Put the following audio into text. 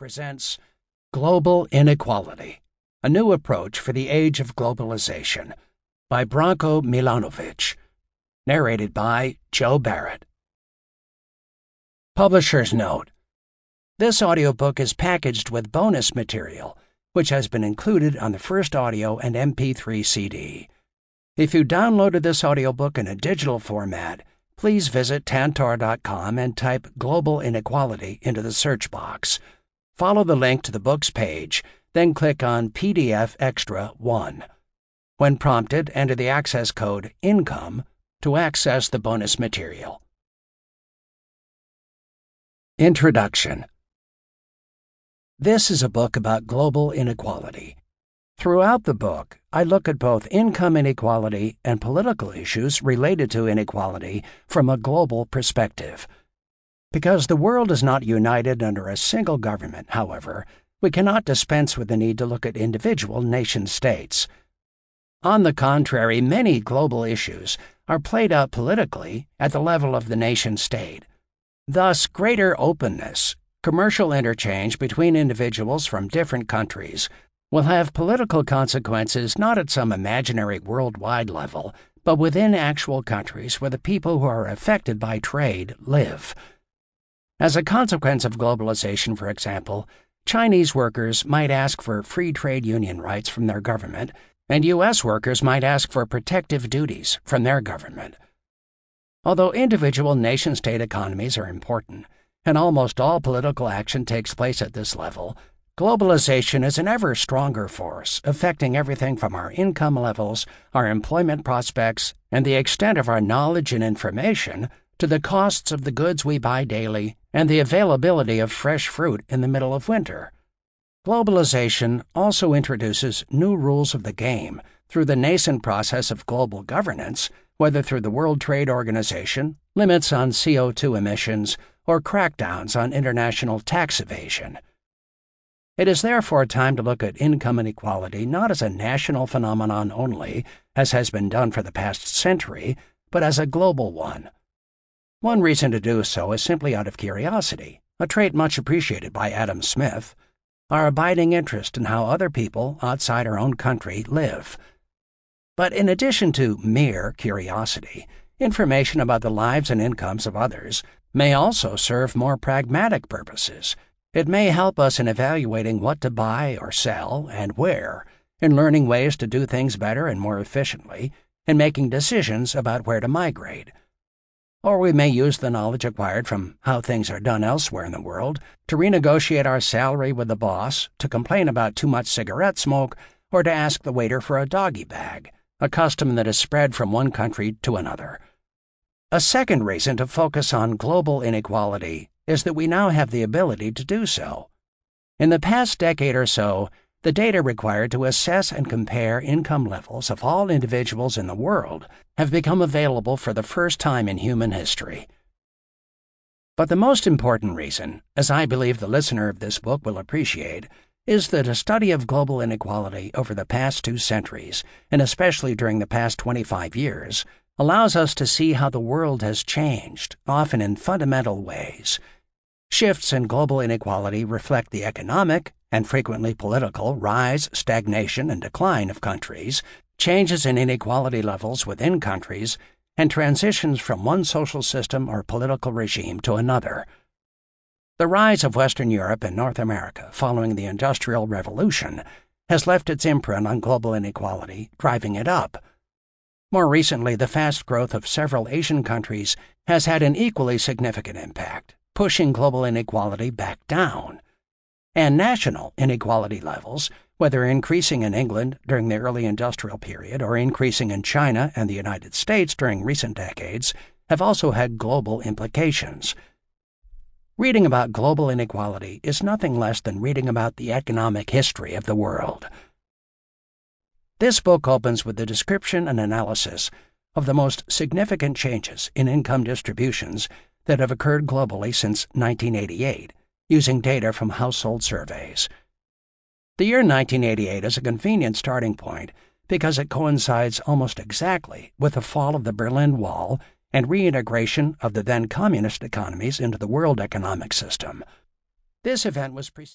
presents Global Inequality A New Approach for the Age of Globalization by Branko Milanovic. Narrated by Joe Barrett. Publisher's Note This audiobook is packaged with bonus material, which has been included on the first audio and MP3 CD. If you downloaded this audiobook in a digital format, please visit tantor.com and type Global Inequality into the search box. Follow the link to the book's page, then click on PDF Extra 1. When prompted, enter the access code INCOME to access the bonus material. Introduction This is a book about global inequality. Throughout the book, I look at both income inequality and political issues related to inequality from a global perspective. Because the world is not united under a single government, however, we cannot dispense with the need to look at individual nation states. On the contrary, many global issues are played out politically at the level of the nation state. Thus, greater openness, commercial interchange between individuals from different countries, will have political consequences not at some imaginary worldwide level, but within actual countries where the people who are affected by trade live. As a consequence of globalization, for example, Chinese workers might ask for free trade union rights from their government, and U.S. workers might ask for protective duties from their government. Although individual nation state economies are important, and almost all political action takes place at this level, Globalization is an ever stronger force, affecting everything from our income levels, our employment prospects, and the extent of our knowledge and information to the costs of the goods we buy daily and the availability of fresh fruit in the middle of winter. Globalization also introduces new rules of the game through the nascent process of global governance, whether through the World Trade Organization, limits on CO2 emissions, or crackdowns on international tax evasion. It is therefore time to look at income inequality not as a national phenomenon only, as has been done for the past century, but as a global one. One reason to do so is simply out of curiosity, a trait much appreciated by Adam Smith, our abiding interest in how other people outside our own country live. But in addition to mere curiosity, information about the lives and incomes of others may also serve more pragmatic purposes it may help us in evaluating what to buy or sell and where, in learning ways to do things better and more efficiently, in making decisions about where to migrate. Or we may use the knowledge acquired from how things are done elsewhere in the world to renegotiate our salary with the boss, to complain about too much cigarette smoke, or to ask the waiter for a doggy bag, a custom that is spread from one country to another. A second reason to focus on global inequality is that we now have the ability to do so. In the past decade or so, the data required to assess and compare income levels of all individuals in the world have become available for the first time in human history. But the most important reason, as I believe the listener of this book will appreciate, is that a study of global inequality over the past two centuries, and especially during the past 25 years, allows us to see how the world has changed, often in fundamental ways, Shifts in global inequality reflect the economic, and frequently political, rise, stagnation, and decline of countries, changes in inequality levels within countries, and transitions from one social system or political regime to another. The rise of Western Europe and North America following the Industrial Revolution has left its imprint on global inequality, driving it up. More recently, the fast growth of several Asian countries has had an equally significant impact, pushing global inequality back down. And national inequality levels, whether increasing in England during the early industrial period or increasing in China and the United States during recent decades, have also had global implications. Reading about global inequality is nothing less than reading about the economic history of the world. This book opens with the description and analysis of the most significant changes in income distributions that have occurred globally since 1988, using data from household surveys. The year 1988 is a convenient starting point because it coincides almost exactly with the fall of the Berlin Wall and reintegration of the then communist economies into the world economic system. This event was preceded